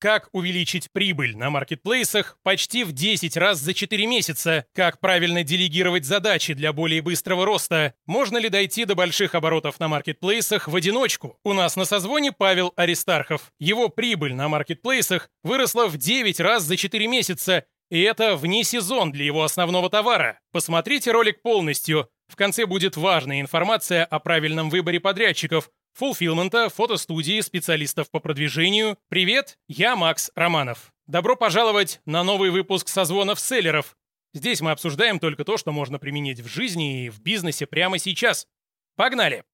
Как увеличить прибыль на маркетплейсах почти в 10 раз за 4 месяца? Как правильно делегировать задачи для более быстрого роста? Можно ли дойти до больших оборотов на маркетплейсах в одиночку? У нас на созвоне Павел Аристархов. Его прибыль на маркетплейсах выросла в 9 раз за 4 месяца, и это вне сезон для его основного товара. Посмотрите ролик полностью. В конце будет важная информация о правильном выборе подрядчиков, фулфилмента, фотостудии, специалистов по продвижению. Привет, я Макс Романов. Добро пожаловать на новый выпуск созвонов селлеров. Здесь мы обсуждаем только то, что можно применить в жизни и в бизнесе прямо сейчас. Погнали!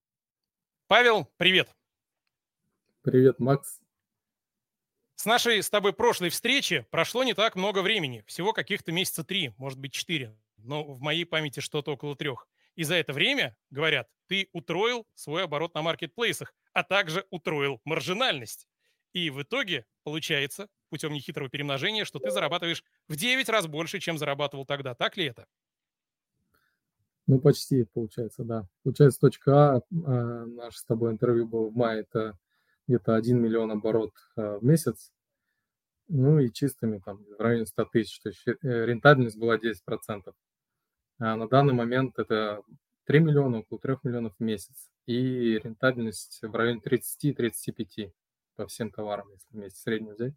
Павел, привет. Привет, Макс. С нашей с тобой прошлой встречи прошло не так много времени, всего каких-то месяца три, может быть, четыре, но в моей памяти что-то около трех. И за это время, говорят, ты утроил свой оборот на маркетплейсах, а также утроил маржинальность. И в итоге получается, путем нехитрого перемножения, что ты зарабатываешь в 9 раз больше, чем зарабатывал тогда. Так ли это? Ну, почти, получается, да. Получается, точка А, э, с тобой интервью было в мае, это где-то 1 миллион оборот э, в месяц. Ну и чистыми там в районе 100 тысяч. То есть э, рентабельность была 10%. А на данный момент это 3 миллиона, около 3 миллионов в месяц. И рентабельность в районе 30-35 по всем товарам, если вместе среднюю взять.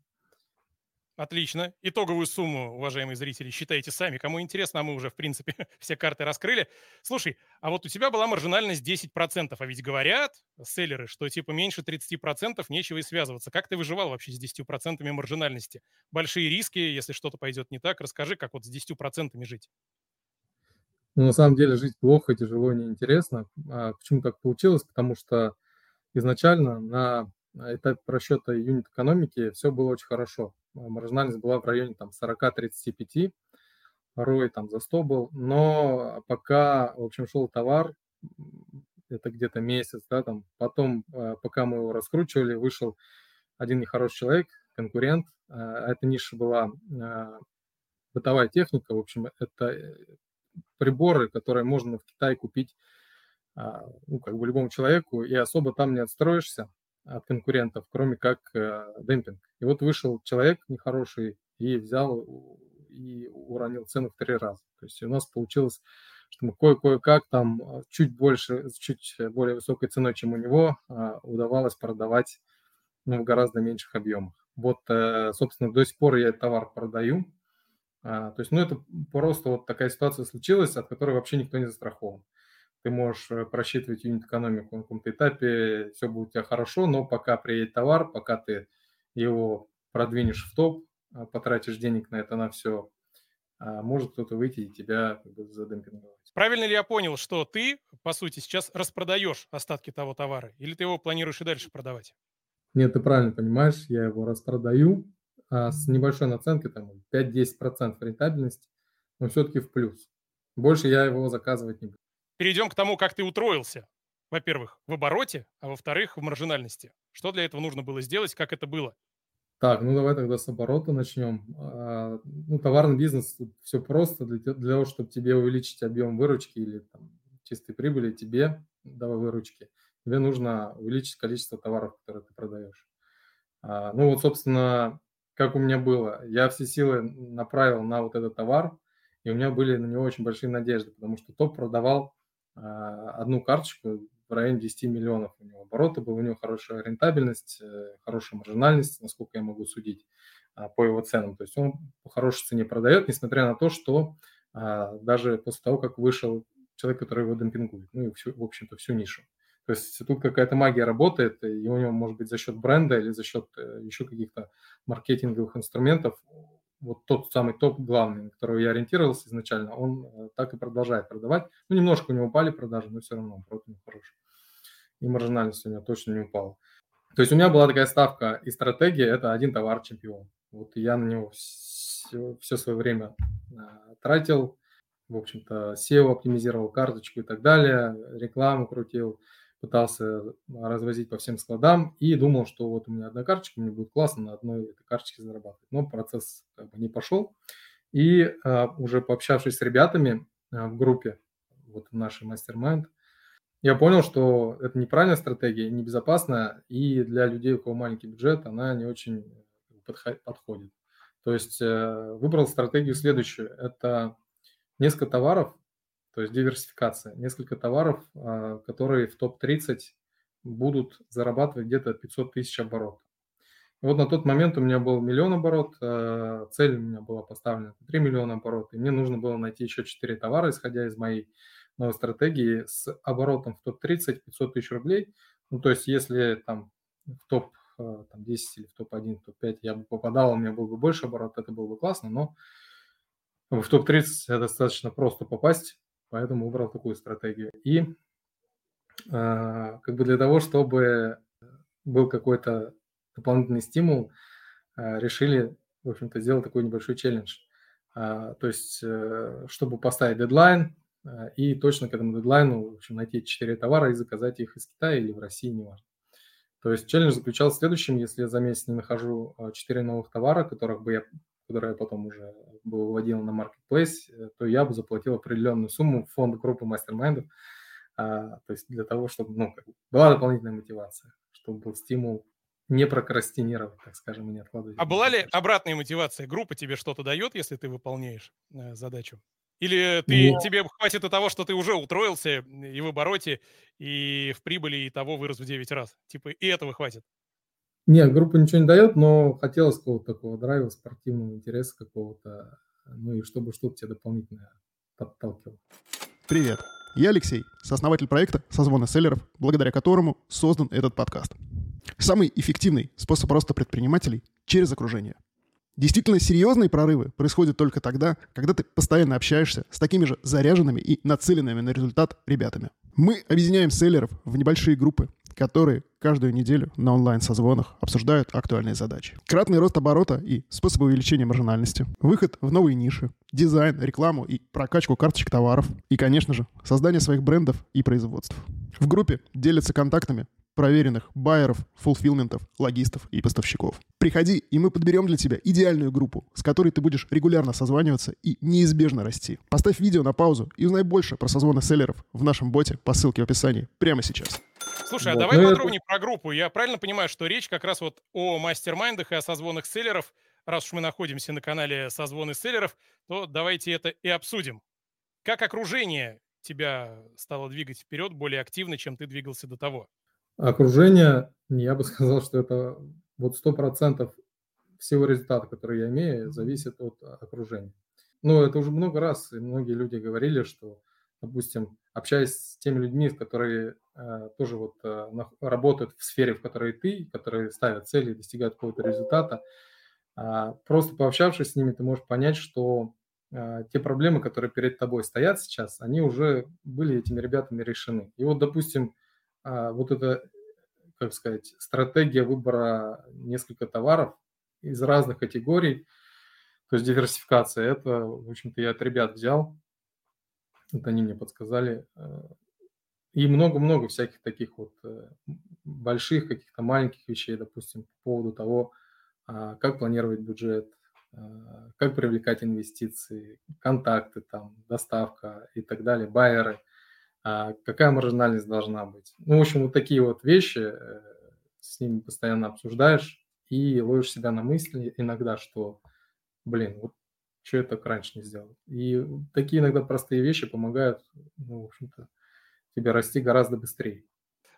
Отлично. Итоговую сумму, уважаемые зрители, считайте сами. Кому интересно, а мы уже, в принципе, все карты раскрыли. Слушай, а вот у тебя была маржинальность 10%, а ведь говорят селлеры, что типа меньше 30% нечего и связываться. Как ты выживал вообще с 10% маржинальности? Большие риски, если что-то пойдет не так. Расскажи, как вот с 10% жить. Ну, на самом деле жить плохо, тяжело, неинтересно. А почему так получилось? Потому что изначально на этапе расчета юнит-экономики все было очень хорошо. А маржинальность была в районе там 40-35, порой там за 100 был. Но пока, в общем, шел товар, это где-то месяц, да, там, потом, а, пока мы его раскручивали, вышел один нехороший человек, конкурент. А, эта ниша была бытовая техника, в общем, это э, приборы, которые можно в Китае купить а, ну, как бы любому человеку, и особо там не отстроишься от конкурентов, кроме как э, демпинг. И вот вышел человек нехороший и взял и уронил цену в три раза. То есть у нас получилось, что мы кое-кое-как там а, чуть больше, чуть более высокой ценой, чем у него, а, удавалось продавать ну, в гораздо меньших объемах. Вот, э, собственно, до сих пор я товар продаю, а, то есть, ну, это просто вот такая ситуация случилась, от которой вообще никто не застрахован. Ты можешь э, просчитывать юнит-экономику на каком-то этапе, все будет у тебя хорошо, но пока приедет товар, пока ты его продвинешь в топ, а, потратишь денег на это, на все, а, может кто-то выйти и тебя как бы, задемпинговать. Правильно ли я понял, что ты, по сути, сейчас распродаешь остатки того товара, или ты его планируешь и дальше продавать? Нет, ты правильно понимаешь, я его распродаю, с небольшой наценкой, там 5-10% рентабельности, но все-таки в плюс. Больше я его заказывать не буду. Перейдем к тому, как ты утроился. Во-первых, в обороте, а во-вторых, в маржинальности. Что для этого нужно было сделать, как это было? Так, ну давай тогда с оборота начнем. А, ну, товарный бизнес, все просто. Для, для того, чтобы тебе увеличить объем выручки или там, чистой прибыли, тебе, давай выручки, тебе нужно увеличить количество товаров, которые ты продаешь. А, ну вот, собственно, как у меня было. Я все силы направил на вот этот товар, и у меня были на него очень большие надежды, потому что топ продавал а, одну карточку в районе 10 миллионов у него оборота был, у него хорошая рентабельность, э, хорошая маржинальность, насколько я могу судить а, по его ценам. То есть он по хорошей цене продает, несмотря на то, что а, даже после того, как вышел человек, который его демпингует, ну и, всю, в общем-то, всю нишу. То есть тут какая-то магия работает, и у него может быть за счет бренда или за счет э, еще каких-то маркетинговых инструментов вот тот самый топ главный, на которого я ориентировался изначально, он э, так и продолжает продавать. Ну, немножко у него упали продажи, но все равно оборот него хороший. И маржинальность у него точно не упала. То есть у меня была такая ставка и стратегия – это один товар чемпион. Вот я на него все, все свое время э, тратил, в общем-то, SEO оптимизировал карточку и так далее, рекламу крутил, пытался развозить по всем складам и думал, что вот у меня одна карточка, мне будет классно на одной этой карточке зарабатывать. Но процесс как бы не пошел. И а, уже пообщавшись с ребятами а, в группе, вот в нашей мастер-майнд, я понял, что это неправильная стратегия, небезопасная, и для людей, у кого маленький бюджет, она не очень подходит. То есть э, выбрал стратегию следующую. Это несколько товаров, то есть диверсификация, несколько товаров, а, которые в топ-30 будут зарабатывать где-то 500 тысяч оборотов. Вот на тот момент у меня был миллион оборот, э, цель у меня была поставлена 3 миллиона оборот, и мне нужно было найти еще 4 товара, исходя из моей новой стратегии, с оборотом в топ-30 500 тысяч рублей. Ну, то есть если там в топ э, там, 10 или в топ-1, топ-5 я бы попадал, у меня был бы больше оборот, это было бы классно, но в топ-30 достаточно просто попасть, поэтому выбрал такую стратегию. И э, как бы для того, чтобы был какой-то дополнительный стимул, э, решили, в общем-то, сделать такой небольшой челлендж. А, то есть, э, чтобы поставить дедлайн и точно к этому дедлайну, в общем, найти 4 товара и заказать их из Китая или в России, неважно. То есть челлендж заключался в следующем, если я за месяц не нахожу 4 новых товара, которых бы я, которые я потом уже бы выводил на Marketplace, то я бы заплатил определенную сумму в фонд группы мастер-майндов, а, то есть для того, чтобы ну, была дополнительная мотивация, чтобы был стимул не прокрастинировать, так скажем, и не откладывать. А была ли обратная мотивация? Группа тебе что-то дает, если ты выполняешь э, задачу? Или ты, Нет. тебе хватит и того, что ты уже утроился и в обороте, и в прибыли, и того вырос в 9 раз? Типа и этого хватит? Нет, группа ничего не дает, но хотелось какого-то такого драйва, спортивного интереса какого-то, ну и чтобы что-то тебя дополнительно подталкивало. Привет, я Алексей, сооснователь проекта «Созвоны селлеров», благодаря которому создан этот подкаст. Самый эффективный способ роста предпринимателей – через окружение. Действительно серьезные прорывы происходят только тогда, когда ты постоянно общаешься с такими же заряженными и нацеленными на результат ребятами. Мы объединяем селлеров в небольшие группы, которые каждую неделю на онлайн-созвонах обсуждают актуальные задачи. Кратный рост оборота и способы увеличения маржинальности, выход в новые ниши, дизайн, рекламу и прокачку карточек товаров и, конечно же, создание своих брендов и производств. В группе делятся контактами проверенных байеров, фулфилментов, логистов и поставщиков. Приходи, и мы подберем для тебя идеальную группу, с которой ты будешь регулярно созваниваться и неизбежно расти. Поставь видео на паузу и узнай больше про созвоны селлеров в нашем боте по ссылке в описании прямо сейчас. Слушай, а вот. давай ну, подробнее это... про группу. Я правильно понимаю, что речь как раз вот о мастер-майндах и о созвонах селлеров. Раз уж мы находимся на канале созвоны селлеров, то давайте это и обсудим. Как окружение тебя стало двигать вперед более активно, чем ты двигался до того? Окружение, я бы сказал, что это вот сто процентов всего результата, который я имею, зависит от окружения. Ну, это уже много раз, и многие люди говорили, что, допустим, общаясь с теми людьми, которые э, тоже вот э, работают в сфере, в которой ты, которые ставят цели достигают какого-то результата, э, просто пообщавшись с ними, ты можешь понять, что э, те проблемы, которые перед тобой стоят сейчас, они уже были этими ребятами решены. И вот, допустим, а, вот эта, как сказать, стратегия выбора несколько товаров из разных категорий, то есть диверсификация, это, в общем-то, я от ребят взял, это они мне подсказали. Э, и много-много всяких таких вот э, больших, каких-то маленьких вещей, допустим, по поводу того, а, как планировать бюджет, а, как привлекать инвестиции, контакты, там, доставка и так далее, байеры а какая маржинальность должна быть. Ну, в общем, вот такие вот вещи э, с ними постоянно обсуждаешь и ловишь себя на мысли иногда, что, блин, вот что я так раньше не сделал. И такие иногда простые вещи помогают, ну, в общем-то, тебе расти гораздо быстрее.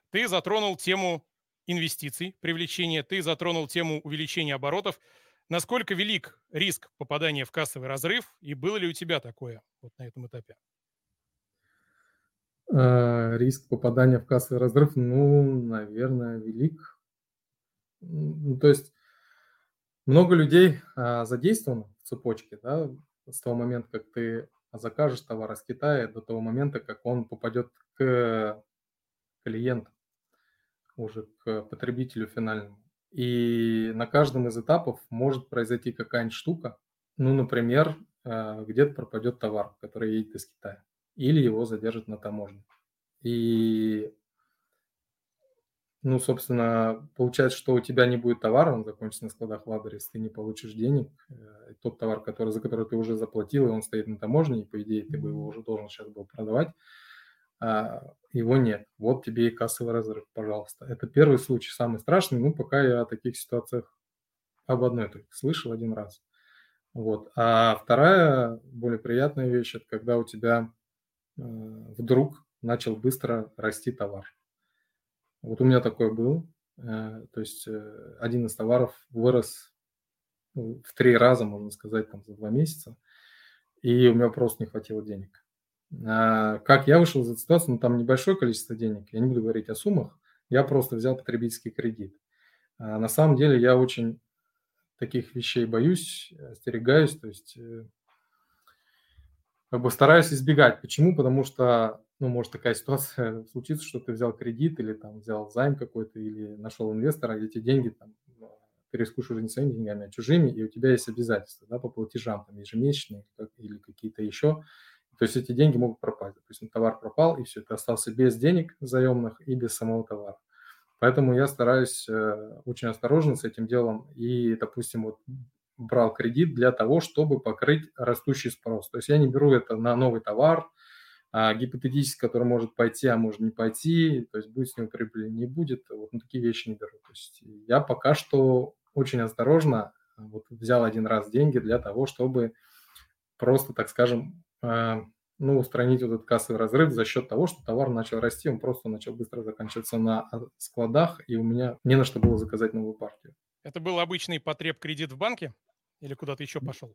Ты затронул тему инвестиций, привлечения, ты затронул тему увеличения оборотов. Насколько велик риск попадания в кассовый разрыв и было ли у тебя такое вот на этом этапе? Э, риск попадания в кассовый разрыв, ну, наверное, велик. Ну, то есть много людей а, задействовано в цепочке, да, с того момента, как ты закажешь товар из Китая, до того момента, как он попадет к клиенту, уже к потребителю финальному. И на каждом из этапов может произойти какая-нибудь штука, ну, например, э, где-то пропадет товар, который едет из Китая или его задержат на таможне. И, ну, собственно, получается, что у тебя не будет товара, он закончится на складах в адрес, ты не получишь денег. Э, тот товар, который, за который ты уже заплатил, и он стоит на таможне, и, по идее, ты бы его уже должен сейчас был продавать, а его нет. Вот тебе и кассовый разрыв, пожалуйста. Это первый случай, самый страшный. Ну, пока я о таких ситуациях об одной только слышал один раз. Вот. А вторая, более приятная вещь, это когда у тебя э, вдруг начал быстро расти товар. Вот у меня такое было. Э, то есть э, один из товаров вырос ну, в три раза, можно сказать, там, за два месяца, и у меня просто не хватило денег. А как я вышел из этой ситуации, ну там небольшое количество денег, я не буду говорить о суммах, я просто взял потребительский кредит. А на самом деле я очень таких вещей боюсь, остерегаюсь, то есть э, как бы стараюсь избегать. Почему? Потому что, ну, может такая ситуация случиться, что ты взял кредит или там взял займ какой-то или нашел инвестора, и эти деньги там ну, ты рискуешь уже не своими деньгами, а чужими, и у тебя есть обязательства, да, по платежам, там, ежемесячные или какие-то еще. То есть эти деньги могут пропасть. Допустим, товар пропал, и все, ты остался без денег заемных и без самого товара. Поэтому я стараюсь э, очень осторожно с этим делом и, допустим, вот брал кредит для того, чтобы покрыть растущий спрос. То есть я не беру это на новый товар, а гипотетически, который может пойти, а может не пойти, то есть будет с него прибыли, не будет, вот на такие вещи не беру. То есть я пока что очень осторожно вот взял один раз деньги для того, чтобы просто, так скажем, э, ну, устранить вот этот кассовый разрыв за счет того, что товар начал расти, он просто начал быстро заканчиваться на а, складах, и у меня не на что было заказать новую партию. Это был обычный потреб кредит в банке или куда-то еще пошел?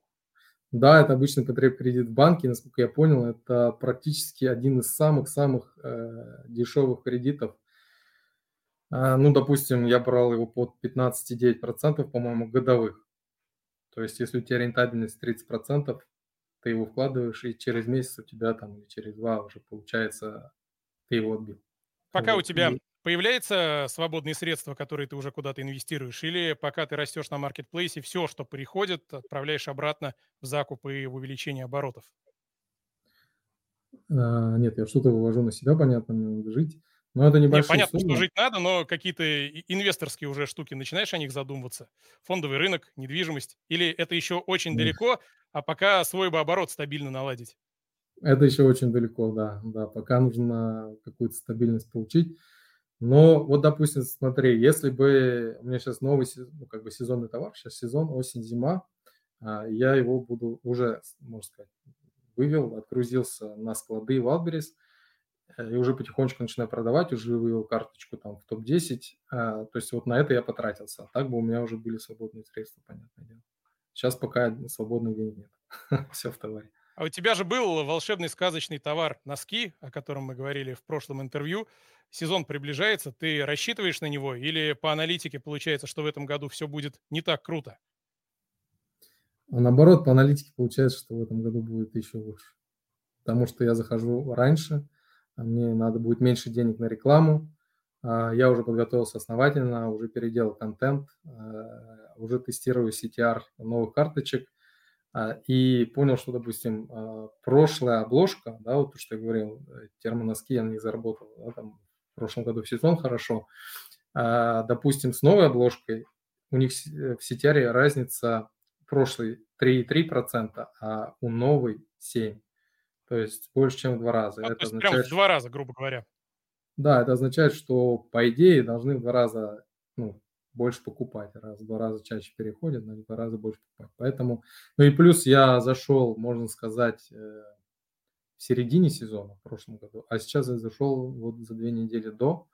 Да, это обычный потреб кредит в банке, насколько я понял, это практически один из самых-самых э, дешевых кредитов. А, ну, допустим, я брал его под 15,9%, по-моему, годовых. То есть, если у тебя рентабельность 30%, ты его вкладываешь, и через месяц у тебя там, или через два уже получается, ты его отбил. Пока вот. у тебя. Появляются свободные средства, которые ты уже куда-то инвестируешь, или пока ты растешь на маркетплейсе, все, что приходит, отправляешь обратно в закуп и в увеличение оборотов? А, нет, я что-то вывожу на себя, понятно, мне надо жить. Ну, это небольшие Не, понятно, суммы. что жить надо, но какие-то инвесторские уже штуки, начинаешь о них задумываться? Фондовый рынок, недвижимость? Или это еще очень Нет. далеко, а пока свой бы оборот стабильно наладить? Это еще очень далеко, да. да. Пока нужно какую-то стабильность получить. Но вот, допустим, смотри, если бы у меня сейчас новый ну, как бы сезонный товар, сейчас сезон, осень, зима, а, я его буду уже, можно сказать, вывел, отгрузился на склады в Альберис – Э, и уже потихонечку начинаю продавать, уже вывел карточку там в топ-10, а, то есть вот на это я потратился, а так бы у меня уже были свободные средства, понятное дело. Сейчас пока свободных денег нет, все в товаре. А у тебя же был волшебный сказочный товар носки, о котором мы говорили в прошлом интервью. Сезон приближается, ты рассчитываешь на него или по аналитике получается, что в этом году все будет не так круто? А наоборот, по аналитике получается, что в этом году будет еще лучше. Потому что я захожу раньше, а мне надо будет меньше денег на рекламу. А, я уже подготовился основательно, уже переделал контент, а, уже тестирую CTR новых карточек и понял, что, допустим, прошлая обложка, да, вот то, что я говорил, э, термоноски я на них заработал, да, там, в прошлом году в сезон хорошо. Допустим, с новой обложкой у них в CTR разница прошлый 3,3%, а у новой 7%. То есть больше, чем в два раза. А, это то есть означает, прям в два раза, грубо говоря. Да, это означает, что по идее должны в два раза ну, больше покупать, раз в два раза чаще переходят, на два раза больше покупать. Поэтому, ну и плюс я зашел, можно сказать, э, в середине сезона в прошлом году, а сейчас я зашел вот за две недели до,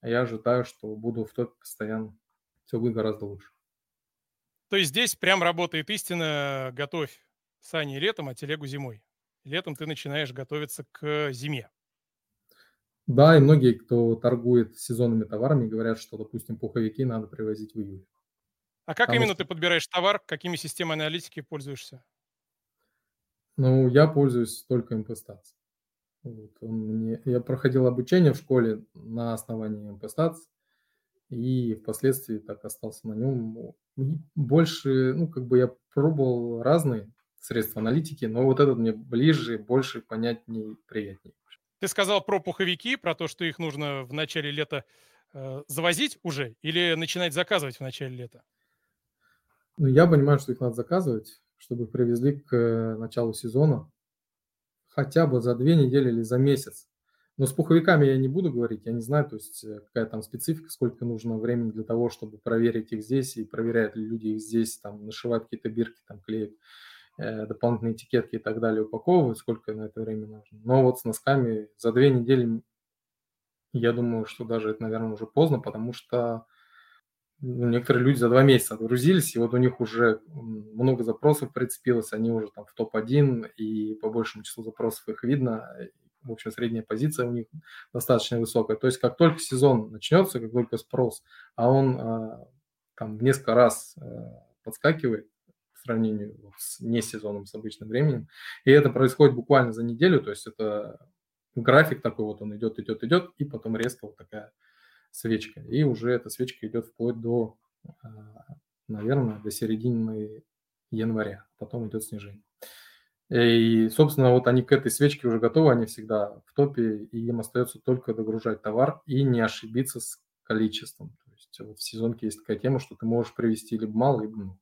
а я ожидаю, что буду в топе постоянно, все будет гораздо лучше. То есть здесь прям работает истина, готовь сани летом, а телегу зимой летом ты начинаешь готовиться к зиме. Да, и многие, кто торгует сезонными товарами, говорят, что, допустим, пуховики надо привозить в июле. А как Потому именно что... ты подбираешь товар? Какими системами аналитики пользуешься? Ну, я пользуюсь только MPStats. Вот, он мне... Я проходил обучение в школе на основании MPStats, и впоследствии так остался на нем. Больше, ну, как бы я пробовал разные средств аналитики, но вот этот мне ближе, больше, понятнее, приятнее. Ты сказал про пуховики, про то, что их нужно в начале лета э, завозить уже или начинать заказывать в начале лета? Ну, я понимаю, что их надо заказывать, чтобы привезли к э, началу сезона хотя бы за две недели или за месяц. Но с пуховиками я не буду говорить, я не знаю, то есть э, какая там специфика, сколько нужно времени для того, чтобы проверить их здесь, и проверяют ли люди их здесь, там, нашивают какие-то бирки, там, клеят э, дополнительные этикетки и так далее, упаковывают, сколько на это время нужно. Но вот с носками за две недели, я думаю, что даже это, наверное, уже поздно, потому что некоторые люди за два месяца отгрузились, и вот у них уже много запросов прицепилось, они уже там в топ-1, и по большему числу запросов их видно, в общем, средняя позиция у них достаточно высокая. То есть как только сезон начнется, как только спрос, а он а, там в несколько раз а, подскакивает по сравнению с не сезоном, с обычным временем, и это происходит буквально за неделю, то есть это график такой вот, он идет, идет, идет, и потом резко вот такая свечка. И уже эта свечка идет вплоть до, а, наверное, до середины января, потом идет снижение. И, собственно, вот они к этой свечке уже готовы, они всегда в топе, и им остается только догружать товар и не ошибиться с количеством. То есть вот в сезонке есть такая тема, что ты можешь привести либо мало, либо много.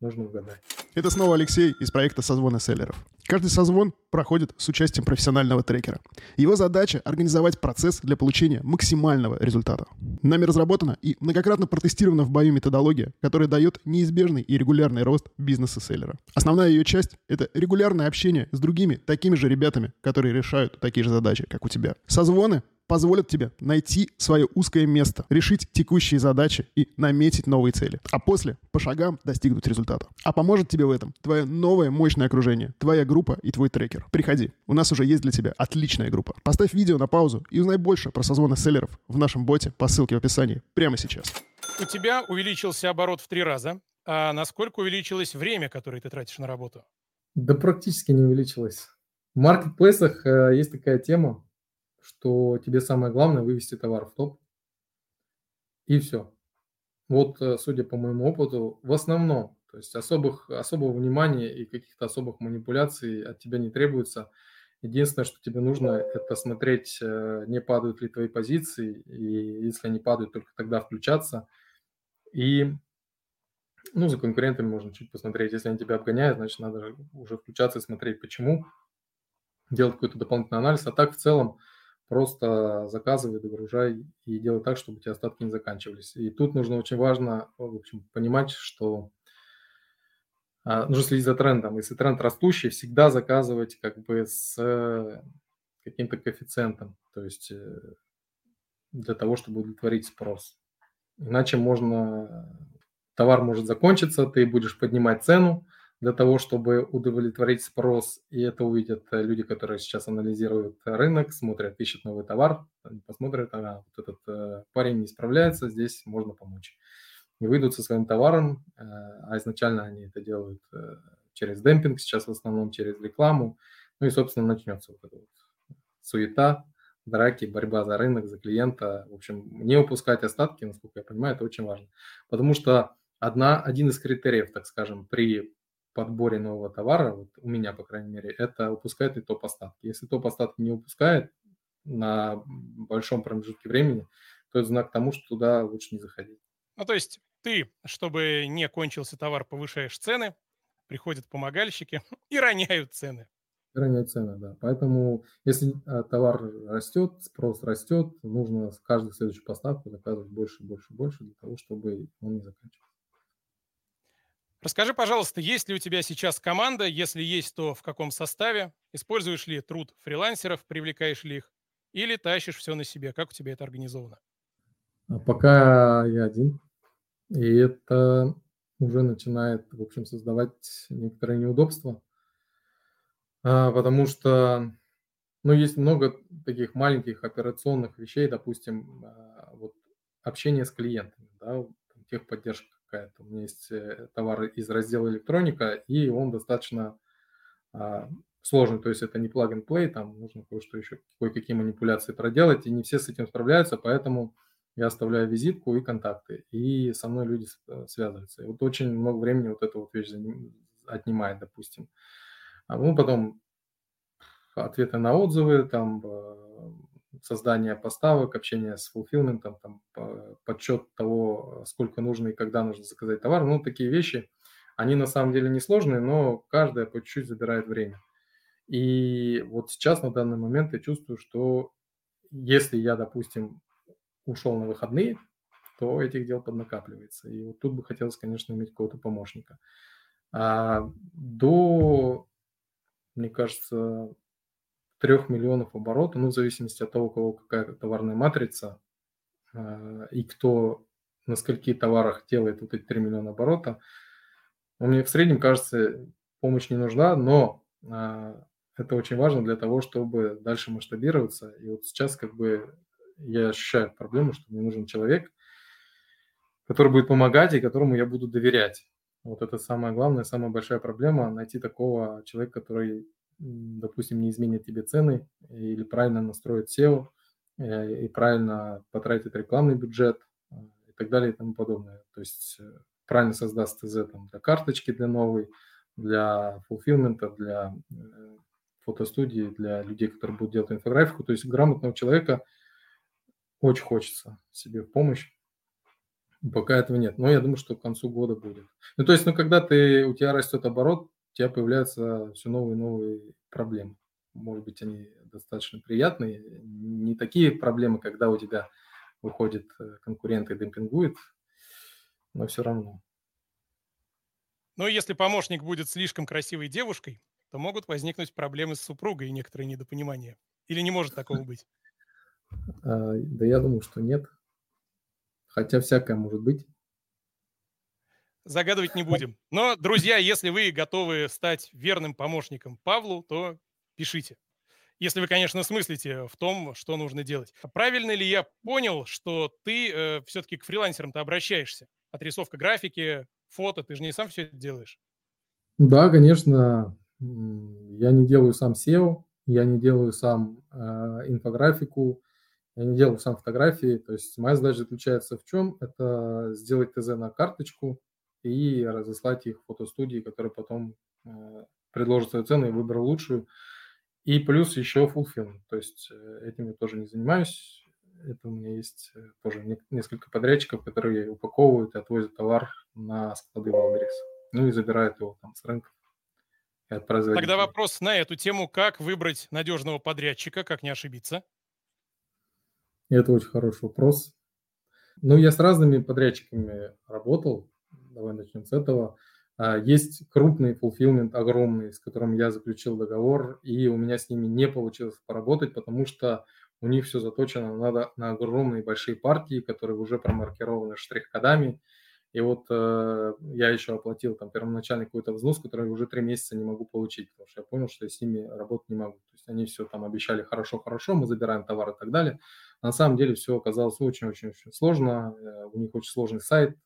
Нужно угадать. Это снова Алексей из проекта «Созвоны селлеров». Каждый созвон проходит с участием профессионального трекера. Его задача – организовать процесс для получения максимального результата. Нами разработана и многократно протестирована в бою методология, которая дает неизбежный и регулярный рост бизнеса селлера. Основная ее часть – это регулярное общение с другими такими же ребятами, которые решают такие же задачи, как у тебя. Созвоны позволят тебе найти свое узкое место, решить текущие задачи и наметить новые цели. А после по шагам достигнуть результата. А поможет тебе в этом твое новое мощное окружение, твоя группа и твой трекер. Приходи, у нас уже есть для тебя отличная группа. Поставь видео на паузу и узнай больше про созвоны селлеров в нашем боте по ссылке в описании прямо сейчас. У тебя увеличился оборот в три раза. А насколько увеличилось время, которое ты тратишь на работу? Да практически не увеличилось. В маркетплейсах э, есть такая тема, что тебе самое главное вывести товар в топ. И все. Вот, э, судя по моему опыту, в основном, то есть особых, особого внимания и каких-то особых манипуляций от тебя не требуется. Единственное, что тебе нужно, это смотреть, э, не падают ли твои позиции, и если они падают, только тогда включаться. И ну, за конкурентами можно чуть посмотреть. Если они тебя обгоняют, значит, надо уже включаться и смотреть, почему. Делать какой-то дополнительный анализ. А так, в целом, просто заказывай, догружай и делай так, чтобы у тебя остатки не заканчивались. И тут нужно очень важно, в общем, понимать, что а, нужно следить за трендом. Если тренд растущий, всегда заказывать как бы с каким-то коэффициентом, то есть э, для того, чтобы удовлетворить спрос. Иначе можно, товар может закончиться, ты будешь поднимать цену, для того, чтобы удовлетворить спрос, и это увидят э, люди, которые сейчас анализируют рынок, смотрят, ищут новый товар, посмотрят, ага, вот этот э, парень не справляется, здесь можно помочь. И выйдут со своим товаром, э, а изначально они это делают через демпинг, сейчас в основном через рекламу, ну и, собственно, начнется вот эта вот суета, драки, борьба за рынок, за клиента. В общем, не упускать остатки, насколько я понимаю, это очень важно. Потому что одна, один из критериев, так скажем, при подборе нового товара, вот у меня, по крайней мере, это выпускает ли топ-остатки. Если топ-остатки не выпускает на большом промежутке времени, то это знак тому, что туда лучше не заходить. Ну, то есть ты, чтобы не кончился товар, повышаешь цены, приходят помогальщики и роняют цены. Роняют цены, да. Поэтому, если а, товар растет, спрос растет, нужно с каждой следующей поставку заказывать больше, больше, больше для того, чтобы он не заканчивался. Расскажи, пожалуйста, есть ли у тебя сейчас команда? Если есть, то в каком составе? Используешь ли труд фрилансеров, привлекаешь ли их? Или тащишь все на себе? Как у тебя это организовано? А пока я один. И это уже начинает, в общем, создавать некоторые неудобства. А, потому что, ну, есть много таких маленьких операционных вещей, допустим, а, вот общение с клиентами, да, техподдержка какая-то. У меня есть э, товар из раздела электроника, и он достаточно а, сложный, то есть это не plug-and-play, там нужно кое-что еще, кое-какие манипуляции проделать, и не все с этим справляются, поэтому я оставляю визитку и контакты, и со мной люди э, связываются. И вот очень много времени вот эта вот вещь отнимает, допустим. А, ну, потом ответы на отзывы, там э, создание поставок, общение с фулфилментом, там, подсчет того, сколько нужно и когда нужно заказать товар. Ну, такие вещи, они на самом деле несложные, но каждая по чуть-чуть забирает время. И вот сейчас, на данный момент, я чувствую, что если я, допустим, ушел на выходные, то этих дел поднакапливается. И вот тут бы хотелось, конечно, иметь какого-то помощника. А до, мне кажется, трех миллионов оборота, ну, в зависимости от того, у кого какая товарная матрица, а, и кто на скольки товарах делает вот эти 3 миллиона оборота, ну, мне в среднем кажется, помощь не нужна, но а, это очень важно для того, чтобы дальше масштабироваться. И вот сейчас как бы я ощущаю проблему, что мне нужен человек, который будет помогать и которому я буду доверять. Вот это самая главная, самая большая проблема – найти такого человека, который, допустим, не изменит тебе цены или правильно настроит SEO, э, и правильно потратит рекламный бюджет э, и так далее и тому подобное. То есть э, правильно создаст ТЗ там, для карточки, для новой, для фулфилмента, для фотостудии, для людей, которые будут делать инфографику. То есть грамотного человека очень хочется себе помощь. Пока этого нет. Но я думаю, что к концу года будет. Ну, то есть, ну, когда ты, у тебя растет оборот, тебя появляются все новые и новые проблемы. Может быть, они достаточно приятные. Не такие проблемы, когда у тебя выходит э, конкурент и демпингует, но все равно. Но если помощник будет слишком красивой девушкой, то могут возникнуть проблемы с супругой и некоторые недопонимания. Или не может такого быть? А, да я думаю, что нет. Хотя всякое может быть. Загадывать не будем. Но, друзья, если вы готовы стать верным помощником Павлу, то пишите. Если вы, конечно, смыслите в том, что нужно делать. Правильно ли я понял, что ты э, все-таки к фрилансерам-то обращаешься? Отрисовка графики, фото, ты же не сам все это делаешь? Да, конечно. Я не делаю сам SEO, я не делаю сам э, инфографику, я не делаю сам фотографии. То есть моя задача заключается в чем? Это сделать ТЗ на карточку и разослать их в фотостудии, которые потом э, предложат свою цену и выберу лучшую. И плюс еще фулфилм. То есть э, этим я тоже не занимаюсь. Это у меня есть э, тоже не, несколько подрядчиков, которые упаковывают и отвозят товар на склады Wildberries. Ну и забирают его там с производителя. Тогда вопрос на эту тему, как выбрать надежного подрядчика, как не ошибиться? Это очень хороший вопрос. Ну, я с разными подрядчиками работал, давай начнем с этого. А, есть крупный fulfillment, огромный, с которым я заключил договор, и у меня с ними не получилось поработать, потому что у них все заточено на, на огромные большие партии, которые уже промаркированы штрих-кодами, и вот э, я еще оплатил там первоначальный какой-то взнос, который уже три месяца не могу получить, потому что я понял, что я с ними работать не могу. То есть они все там обещали хорошо-хорошо, мы забираем товар и так далее. На самом деле все оказалось очень-очень-очень сложно. Э, у них очень сложный сайт,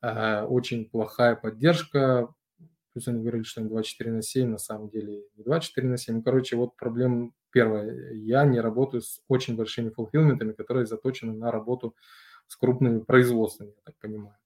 очень плохая поддержка. Плюс они говорили, что они 24 на 7, на самом деле не 24 на 7. Ну, короче, вот проблема первая. Я не работаю с очень большими фулфилментами, которые заточены на работу с крупными производствами, я так понимаю.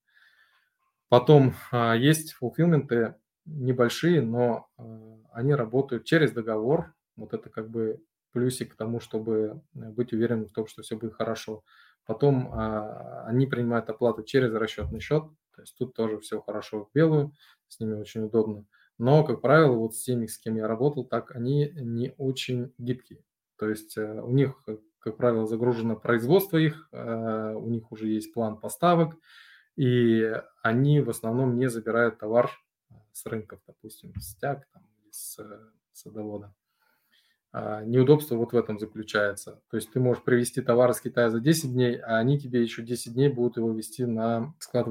Потом а, есть фулфилменты небольшие, но а, они работают через договор. Вот это как бы плюсик к тому, чтобы быть уверенным в том, что все будет хорошо. Потом а, они принимают оплату через расчетный счет, то есть тут тоже все хорошо в белую, с ними очень удобно. Но, как правило, вот с теми, с кем я работал, так они не очень гибкие. То есть э, у них, как правило, загружено производство их, э, у них уже есть план поставок, и они в основном не забирают товар э, с рынков, допустим, с тяг там, с э, садовода. А неудобство вот в этом заключается. То есть ты можешь привезти товар из Китая за 10 дней, а они тебе еще 10 дней будут его вести на склад в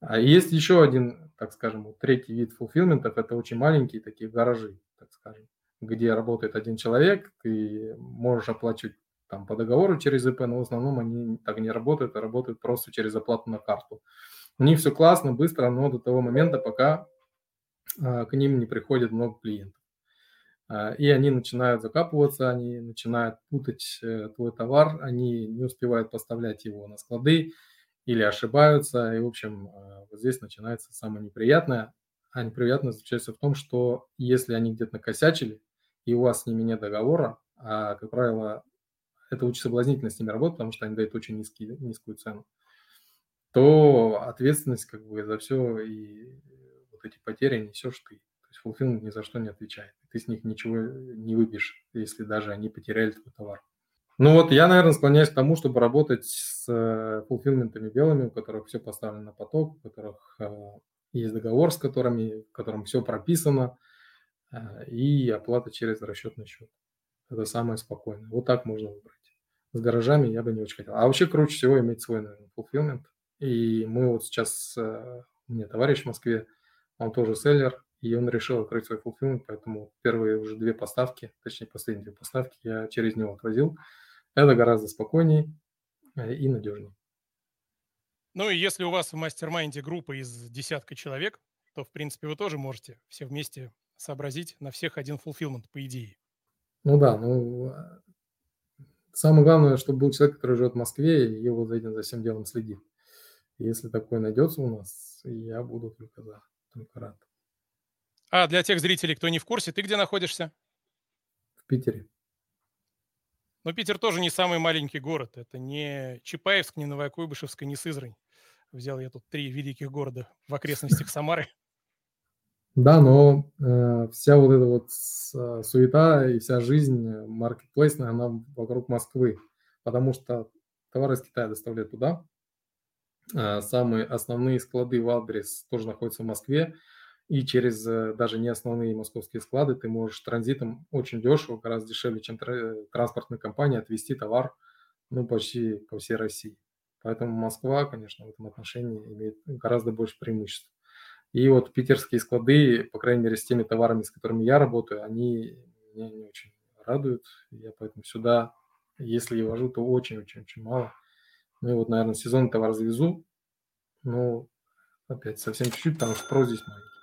А есть еще один, так скажем, третий вид фулфилментов, это очень маленькие такие гаражи, так скажем, где работает один человек, ты можешь оплачивать там по договору через ИП, но в основном они так не работают, а работают просто через оплату на карту. У них все классно, быстро, но до того момента, пока а, к ним не приходит много клиентов. А, и они начинают закапываться, они начинают путать э, твой товар, они не успевают поставлять его на склады или ошибаются. И, в общем, а, вот здесь начинается самое неприятное. А неприятное заключается в том, что если они где-то накосячили, и у вас с ними нет договора, а, как правило, это очень соблазнительно с ними работать, потому что они дают очень низкий, низкую цену, то ответственность как бы за все и вот эти потери несешь ты. То есть Fulfillment ни за что не отвечает. Ты с них ничего не выбьешь, если даже они потеряли твой товар. Ну вот я, наверное, склоняюсь к тому, чтобы работать с фулфилментами белыми, у которых все поставлено на поток, у которых есть договор с которыми, в котором все прописано, и оплата через расчетный счет. Это самое спокойное. Вот так можно выбрать. С гаражами я бы не очень хотел. А вообще круче всего иметь свой, наверное, fulfillment. И мы вот сейчас, э, у меня товарищ в Москве, он тоже селлер, и он решил открыть свой fulfillment, поэтому первые уже две поставки, точнее последние две поставки я через него отвозил. Это гораздо спокойнее э, и надежнее. Ну и если у вас в мастер-майнде группа из десятка человек, то, в принципе, вы тоже можете все вместе сообразить на всех один fulfillment, по идее. Ну да, ну самое главное, чтобы был человек, который живет в Москве и вот за этим, за всем делом следит. Если такой найдется у нас, я буду только за, только рад. А для тех зрителей, кто не в курсе, ты где находишься? В Питере. Но Питер тоже не самый маленький город. Это не Чапаевск, не Новокуйбышевск, не Сызрань. Взял я тут три великих города в окрестностях Самары. Да, но э, вся вот эта вот э, суета и вся жизнь маркетплейсная, она вокруг Москвы, потому что товары из Китая доставляют туда. Э, самые основные склады Wildberries тоже находятся в Москве, и через э, даже не основные московские склады ты можешь транзитом очень дешево, гораздо дешевле, чем транспортная компания, отвезти товар ну, почти по всей России. Поэтому Москва, конечно, в этом отношении имеет гораздо больше преимуществ. И вот питерские склады, по крайней мере, с теми товарами, с которыми я работаю, они меня не очень радуют. Я поэтому сюда, если я вожу, то очень-очень-очень мало. Ну и вот, наверное, сезонный товар завезу. Но опять совсем чуть-чуть, потому что спрос здесь маленький.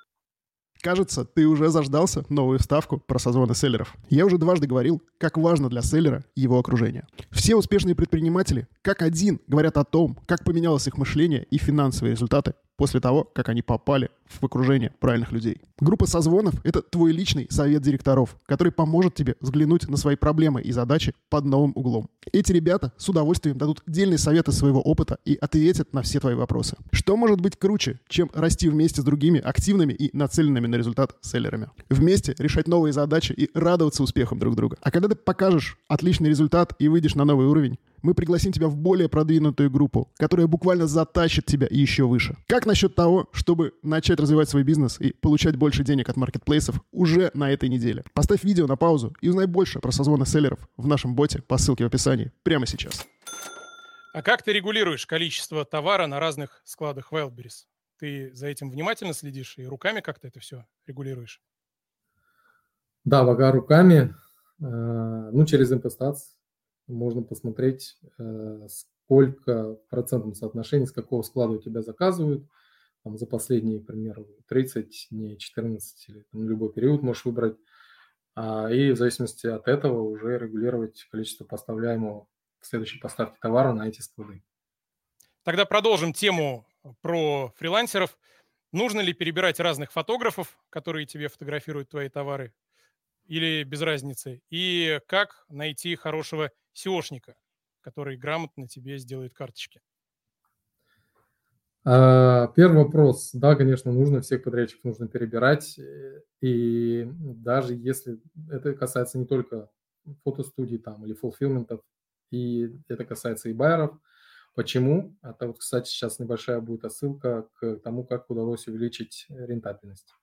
Кажется, ты уже заждался новую вставку про созвоны селлеров. Я уже дважды говорил, как важно для селлера его окружение. Все успешные предприниматели, как один, говорят о том, как поменялось их мышление и финансовые результаты после того, как они попали в окружение правильных людей. Группа созвонов — это твой личный совет директоров, который поможет тебе взглянуть на свои проблемы и задачи под новым углом. Эти ребята с удовольствием дадут дельные советы своего опыта и ответят на все твои вопросы. Что может быть круче, чем расти вместе с другими активными и нацеленными на результат селлерами? Вместе решать новые задачи и радоваться успехам друг друга. А когда ты покажешь отличный результат и выйдешь на новый уровень, мы пригласим тебя в более продвинутую группу, которая буквально затащит тебя еще выше. Как насчет того, чтобы начать развивать свой бизнес и получать больше денег от маркетплейсов уже на этой неделе? Поставь видео на паузу и узнай больше про созвоны селлеров в нашем боте по ссылке в описании прямо сейчас. А как ты регулируешь количество товара на разных складах Wildberries? Ты за этим внимательно следишь и руками как-то это все регулируешь? Да, пока руками, э, ну, через MPStats можно посмотреть, э, сколько в процентном соотношении, с какого склада у тебя заказывают. Там, за последние, к примеру, 30 дней, 14 или там, любой период можешь выбрать. А, и в зависимости от этого уже регулировать количество поставляемого в следующей поставке товара на эти склады. Тогда продолжим тему про фрилансеров. Нужно ли перебирать разных фотографов, которые тебе фотографируют твои товары, или без разницы? И как найти хорошего SEOшника, который грамотно тебе сделает карточки? А, первый вопрос. Да, конечно, нужно, всех подрядчиков нужно перебирать. И даже если это касается не только фотостудий там или фулфилментов, и это касается и байеров. Почему? Это вот, кстати, сейчас небольшая будет отсылка к тому, как удалось увеличить рентабельность.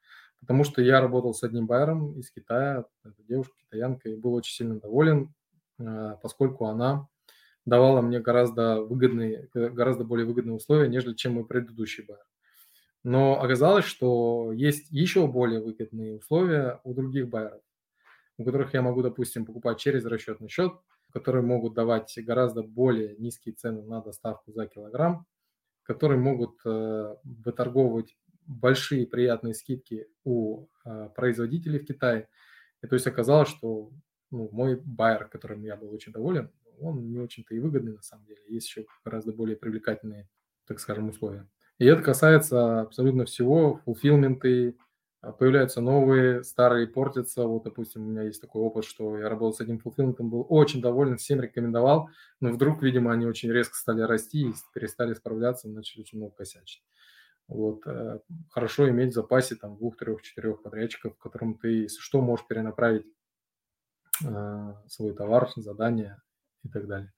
Потому что я работал с одним байером из Китая, девушка китаянка, и был очень сильно доволен, а, поскольку она давала мне гораздо выгодные, гораздо более выгодные условия, нежели чем мой предыдущий байер. Но оказалось, что есть еще более выгодные условия у других байеров, у которых я могу, допустим, покупать через расчетный счет, которые могут давать гораздо более низкие цены на доставку за килограмм, которые могут э, выторговывать большие приятные скидки у э, производителей в Китае. И то есть оказалось, что ну, мой байер, которым я был очень доволен, он не очень-то и выгодный на самом деле. Есть еще гораздо более привлекательные, так скажем, условия. И это касается абсолютно всего, фулфилменты, а, появляются новые, старые портятся. Вот, допустим, у меня есть такой опыт, что я работал с одним фулфилментом, был очень доволен, всем рекомендовал, но вдруг, видимо, они очень резко стали расти и перестали справляться, начали очень много косячить. Вот, э, хорошо иметь в запасе там двух, трех, четырех подрядчиков, которым ты, если что, можешь перенаправить свой товар, задание и так далее.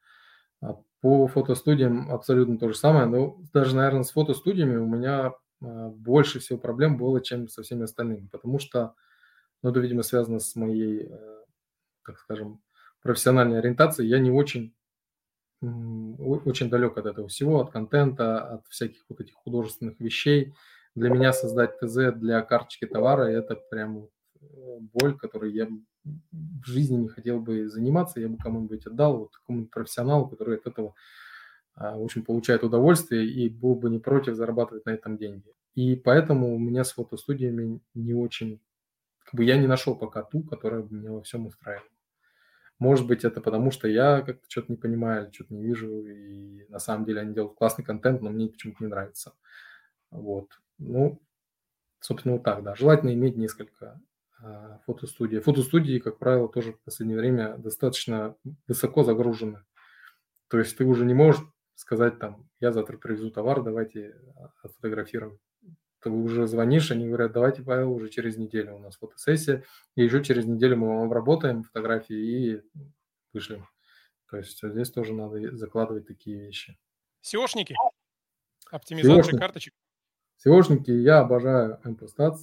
А по фотостудиям абсолютно то же самое, но даже, наверное, с фотостудиями у меня э, больше всего проблем было, чем со всеми остальными, потому что, ну, это, видимо, связано с моей, э, так скажем, профессиональной ориентацией. Я не очень очень далек от этого всего, от контента, от всяких вот этих художественных вещей. Для меня создать ТЗ для карточки товара – это прям э, боль, которой я в жизни не хотел бы заниматься, я бы кому-нибудь отдал, вот какому-нибудь профессионалу, который от этого а, в общем, получает удовольствие и был бы не против зарабатывать на этом деньги. И поэтому у меня с фотостудиями не очень, как бы я не нашел пока ту, которая бы меня во всем устраивала. Может быть, это потому, что я как-то что-то не понимаю что-то не вижу, и на самом деле они делают классный контент, но мне почему-то не нравится. Вот. Ну, собственно, вот так, да. Желательно иметь несколько э, фотостудий. Фотостудии, как правило, тоже в последнее время достаточно высоко загружены. То есть ты уже не можешь сказать там, я завтра привезу товар, давайте а, отфотографируем ты уже звонишь, они говорят, давайте, Павел, уже через неделю у нас фотосессия, и еще через неделю мы вам обработаем фотографии и вышлем. То есть здесь тоже надо закладывать такие вещи. SEOшники? Оптимизация SEOшники. карточек? SEOшники, я обожаю MPStats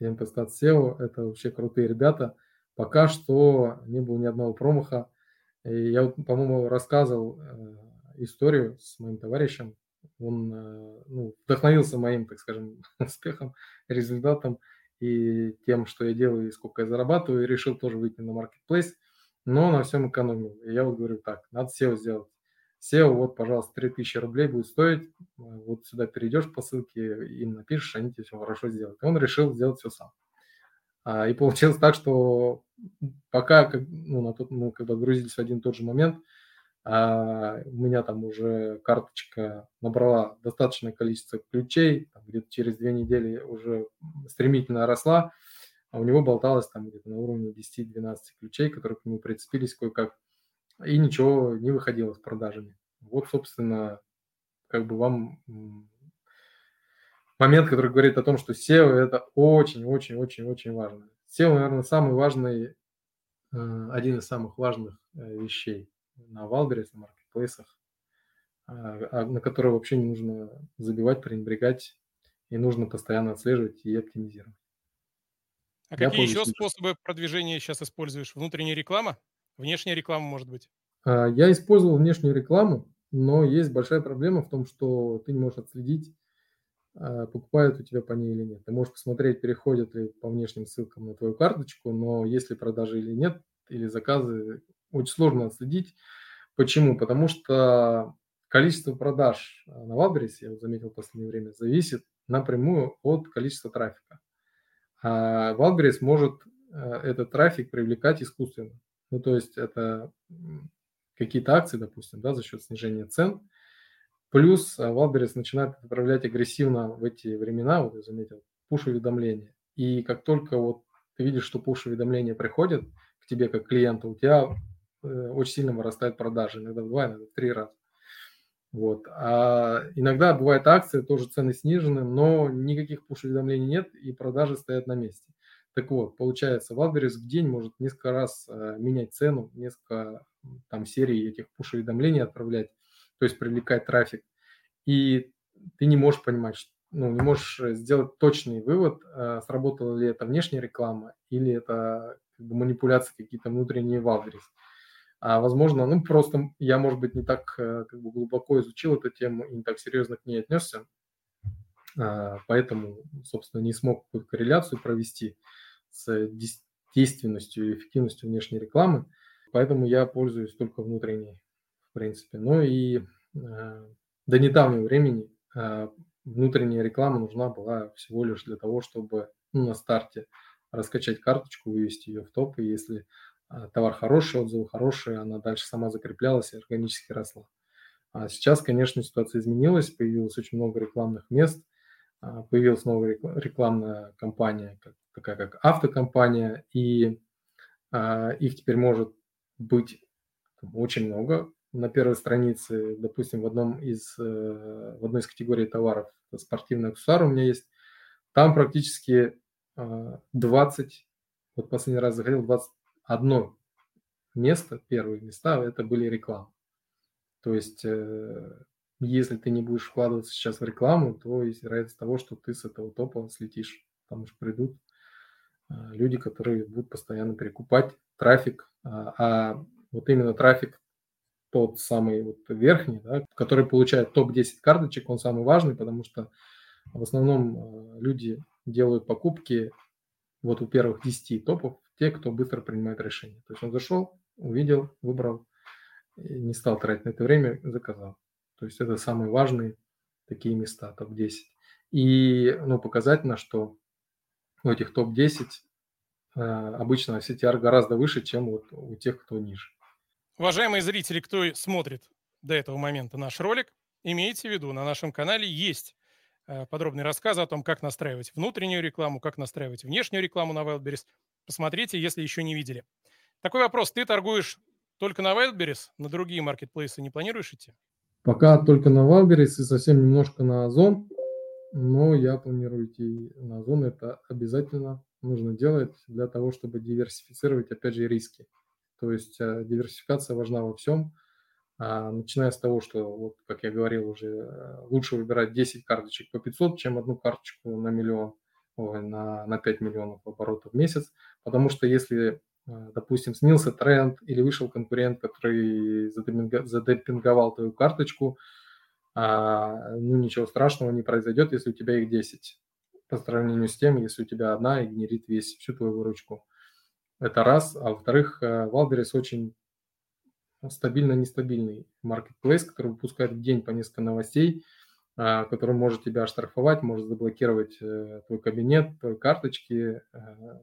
MPStats SEO, это вообще крутые ребята. Пока что не было ни одного промаха. И я, по-моему, рассказывал э, историю с моим товарищем, он э, ну, вдохновился моим, так скажем, успехом, результатом и тем, что я делаю и сколько я зарабатываю, и решил тоже выйти на marketplace, но на всем экономил. И я вот говорю, так, надо SEO сделать. SEO, вот, пожалуйста, 3000 рублей будет стоить, э, вот сюда перейдешь по ссылке, им напишешь, они тебе все хорошо сделают. И он решил сделать все сам. А, и получилось так, что пока ну, на тот, мы как бы грузились в один и тот же момент – а у меня там уже карточка набрала достаточное количество ключей, где-то через две недели уже стремительно росла, а у него болталось там где-то на уровне 10-12 ключей, которые к нему прицепились кое-как, и ничего не выходило с продажами. Вот, собственно, как бы вам момент, который говорит о том, что SEO это очень-очень-очень-очень важно. SEO, наверное, самый важный, э, один из самых важных э, вещей на Wildberries, на маркетплейсах, а, а, на которые вообще не нужно забивать, пренебрегать, и нужно постоянно отслеживать и оптимизировать. А Я какие еще способы продвижения сейчас используешь? Внутренняя реклама? Внешняя реклама, может быть? А, я использовал внешнюю рекламу, но есть большая проблема в том, что ты не можешь отследить, покупают у тебя по ней или нет. Ты можешь посмотреть, переходят ли по внешним ссылкам на твою карточку, но есть ли продажи или нет, или заказы, очень сложно отследить. Почему? Потому что количество продаж э, на Wildberries, я заметил в последнее время, зависит напрямую от количества трафика. А Wildberries может этот трафик привлекать искусственно. Ну, то есть это какие-то акции, допустим, да, за счет снижения цен. Плюс Wildberries начинает отправлять агрессивно в эти времена, вот я заметил, пуш-уведомления. И как только вот ты видишь, что пуш-уведомления приходят к тебе как клиенту, у тебя Э, очень сильно вырастают продажи, иногда в два, иногда в три раза. Вот. А иногда бывают акции, тоже цены снижены, но никаких пуш-уведомлений нет и продажи стоят на месте. Так вот, получается, Wildberries в день может несколько раз э, менять цену, несколько там серий этих пуш-уведомлений отправлять, то есть привлекать трафик. И ты не можешь понимать, ну, не можешь сделать точный вывод, э, сработала ли это внешняя реклама или это как бы, манипуляции какие-то внутренние Wildberries. А возможно, ну просто я, может быть, не так э, как бы глубоко изучил эту тему и не так серьезно к ней отнесся, поэтому, собственно, не смог корреляцию провести с действенностью и эффективностью внешней рекламы, поэтому я пользуюсь только внутренней, в принципе. Ну и э, до недавнего времени э, внутренняя реклама нужна была всего лишь для того, чтобы ну, на старте раскачать карточку, вывести ее в топ, и если а, товар хороший, отзывы хорошие, она дальше сама закреплялась и органически росла. А сейчас, конечно, ситуация изменилась, появилось очень много рекламных мест, а, появилась новая рекламная компания, как, такая как автокомпания, и а, их теперь может быть очень много, на первой странице, допустим, в, одном из, э, в одной из категорий товаров, спортивный аксессуар у меня есть, там практически 20, вот последний раз заходил, 21 место, первые места, это были рекламы. То есть, э, если ты не будешь вкладываться сейчас в рекламу, то есть вероятность того, что ты с этого топа слетишь, потому что придут а, люди, которые будут постоянно перекупать трафик, а, а вот именно трафик тот самый вот верхний, да, который получает топ-10 карточек, он самый важный, потому что в основном а, люди делают покупки вот у первых 10 топов, те, кто быстро принимает решение. То есть он зашел, увидел, выбрал, не стал тратить на это время, заказал. То есть это самые важные такие места, топ-10. И ну, показательно, что у этих топ-10 э, обычно CTR гораздо выше, чем вот у тех, кто ниже. Уважаемые зрители, кто смотрит до этого момента наш ролик, имейте в виду, на нашем канале есть э, подробный рассказ о том, как настраивать внутреннюю рекламу, как настраивать внешнюю рекламу на Wildberries. Посмотрите, если еще не видели. Такой вопрос. Ты торгуешь только на Wildberries, на другие маркетплейсы не планируешь идти? Пока только на Wildberries и совсем немножко на Озон, но я планирую идти на Озон. Это обязательно нужно делать для того, чтобы диверсифицировать, опять же, риски. То есть э, диверсификация важна во всем, а, начиная с того, что, вот, как я говорил уже, э, лучше выбирать 10 карточек по 500, чем одну карточку на миллион, ой, на, на 5 миллионов оборотов в месяц, потому что если допустим, сменился тренд или вышел конкурент, который задемпинговал твою карточку, а, ну ничего страшного не произойдет, если у тебя их 10 по сравнению с тем, если у тебя одна и генерит весь, всю твою выручку. Это раз. А во-вторых, Wildberries очень стабильно-нестабильный маркетплейс, который выпускает в день по несколько новостей, а, который может тебя оштрафовать, может заблокировать э, твой кабинет, твои карточки э,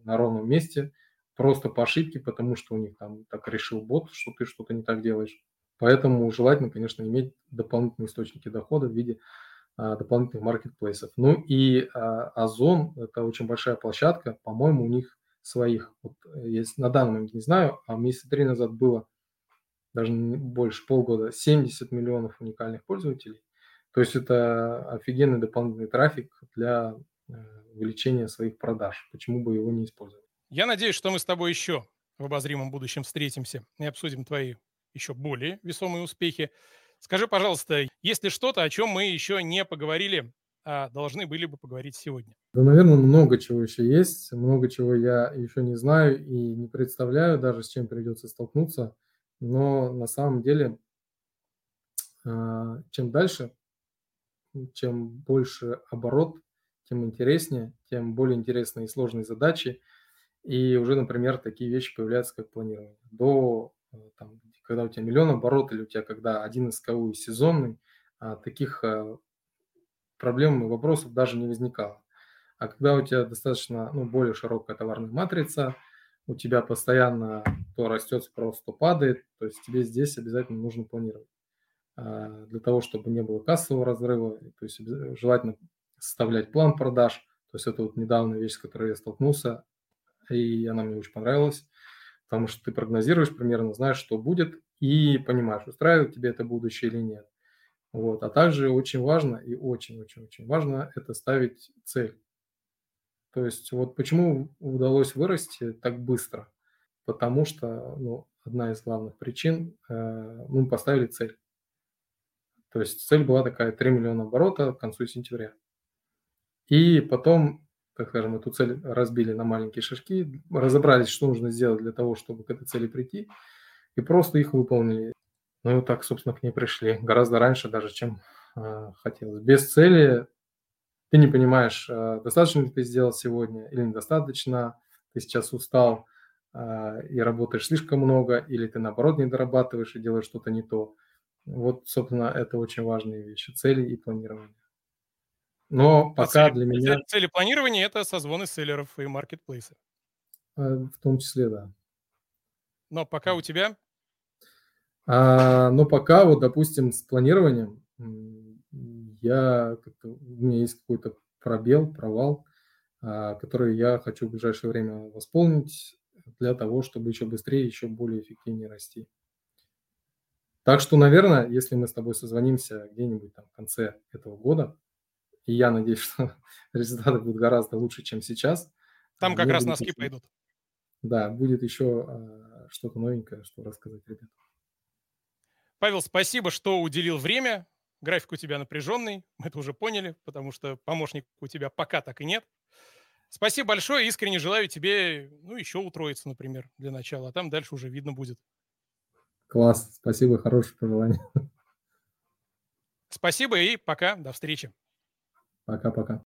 на ровном месте – просто по ошибке, потому что у них там так решил бот, что ты что-то не так делаешь. Поэтому желательно, конечно, иметь дополнительные источники дохода в виде а, дополнительных маркетплейсов. Ну и а, Озон – это очень большая площадка, по-моему, у них своих. Вот, есть, на данный момент не знаю, а месяца три назад было даже больше полгода 70 миллионов уникальных пользователей. То есть это офигенный дополнительный трафик для э, увеличения своих продаж. Почему бы его не использовать? Я надеюсь, что мы с тобой еще в обозримом будущем встретимся и обсудим твои еще более весомые успехи. Скажи, пожалуйста, есть ли что-то, о чем мы еще не поговорили, а должны были бы поговорить сегодня? Да, наверное, много чего еще есть, много чего я еще не знаю и не представляю даже, с чем придется столкнуться. Но на самом деле, а, чем дальше, чем больше оборот, тем интереснее, тем более интересные и сложные задачи – и уже, например, такие вещи появляются, как планирование. До, э, там, когда у тебя миллион оборот или у тебя когда один СКУ сезонный, а, таких а, проблем и вопросов даже не возникало. А когда у тебя достаточно ну, более широкая товарная матрица, у тебя постоянно то растет спрос, то падает, то есть тебе здесь обязательно нужно планировать. А, для того, чтобы не было кассового разрыва, то есть желательно составлять план продаж. То есть это вот недавняя вещь, с которой я столкнулся и она мне очень понравилась, потому что ты прогнозируешь примерно, знаешь, что будет, и понимаешь, устраивает тебе это будущее или нет. Вот. А также очень важно и очень-очень-очень важно это ставить цель. То есть вот почему удалось вырасти так быстро? Потому что ну, одна из главных причин, э, мы поставили цель. То есть цель была такая 3 миллиона оборота к концу сентября. И потом так скажем, эту цель разбили на маленькие шажки, разобрались, что нужно сделать для того, чтобы к этой цели прийти, и просто их выполнили. Ну и вот так, собственно, к ней пришли. Гораздо раньше даже, чем э, хотелось. Без цели ты не понимаешь, э, достаточно ли ты сделал сегодня или недостаточно, ты сейчас устал э, и работаешь слишком много, или ты, наоборот, не дорабатываешь и делаешь что-то не то. Вот, собственно, это очень важные вещи, цели и планирование. Но пока цели, для меня... Цели планирования – это созвоны селлеров и маркетплейсы. А, в том числе, да. Но пока у тебя? А, но пока, вот, допустим, с планированием я у меня есть какой-то пробел, провал, а, который я хочу в ближайшее время восполнить для того, чтобы еще быстрее, еще более эффективнее расти. Так что, наверное, если мы с тобой созвонимся где-нибудь там в конце этого года, и я надеюсь, что результаты будут гораздо лучше, чем сейчас. Там как раз носки еще, пойдут. Да, будет еще а, что-то новенькое, что рассказать ребятам. Павел, спасибо, что уделил время. График у тебя напряженный, мы это уже поняли, потому что помощник у тебя пока так и нет. Спасибо большое, искренне желаю тебе, ну, еще утроиться, например, для начала, а там дальше уже видно будет. Класс, спасибо, хорошее пожелание. Спасибо и пока, до встречи. Пока-пока.